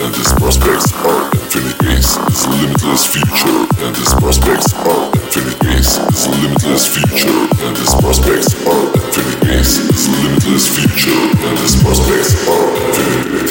and its prospects are infinite. Ace is a limitless future, and its prospects are infinite. Ace is a limitless future, and its prospects are infinite. Ace is a limitless future, and its prospects are infinite.